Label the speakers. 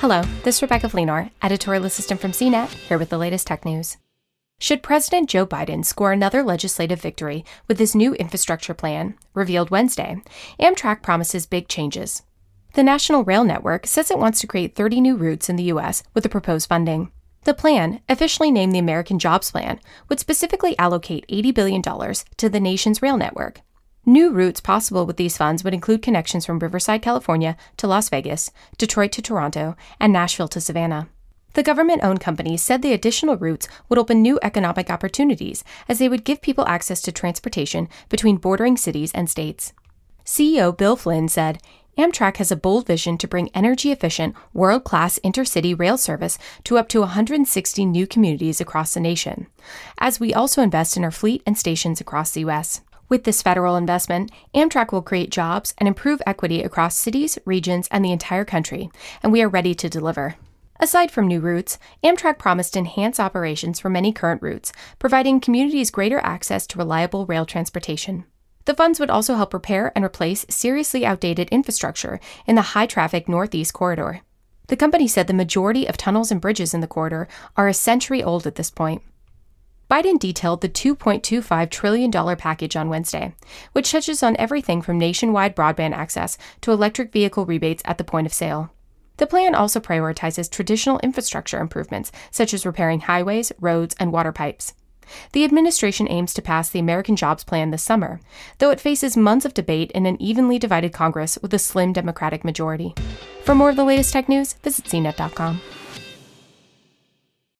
Speaker 1: Hello, this is Rebecca Fleenor, editorial assistant from CNET, here with the latest tech news. Should President Joe Biden score another legislative victory with his new infrastructure plan, revealed Wednesday, Amtrak promises big changes. The National Rail Network says it wants to create 30 new routes in the U.S. with the proposed funding. The plan, officially named the American Jobs Plan, would specifically allocate $80 billion to the nation's rail network. New routes possible with these funds would include connections from Riverside, California to Las Vegas, Detroit to Toronto, and Nashville to Savannah. The government owned companies said the additional routes would open new economic opportunities as they would give people access to transportation between bordering cities and states. CEO Bill Flynn said Amtrak has a bold vision to bring energy efficient, world class intercity rail service to up to 160 new communities across the nation, as we also invest in our fleet and stations across the U.S. With this federal investment, Amtrak will create jobs and improve equity across cities, regions, and the entire country, and we are ready to deliver. Aside from new routes, Amtrak promised to enhance operations for many current routes, providing communities greater access to reliable rail transportation. The funds would also help repair and replace seriously outdated infrastructure in the high traffic Northeast corridor. The company said the majority of tunnels and bridges in the corridor are a century old at this point. Biden detailed the $2.25 trillion package on Wednesday, which touches on everything from nationwide broadband access to electric vehicle rebates at the point of sale. The plan also prioritizes traditional infrastructure improvements, such as repairing highways, roads, and water pipes. The administration aims to pass the American Jobs Plan this summer, though it faces months of debate in an evenly divided Congress with a slim Democratic majority. For more of the latest tech news, visit cnet.com.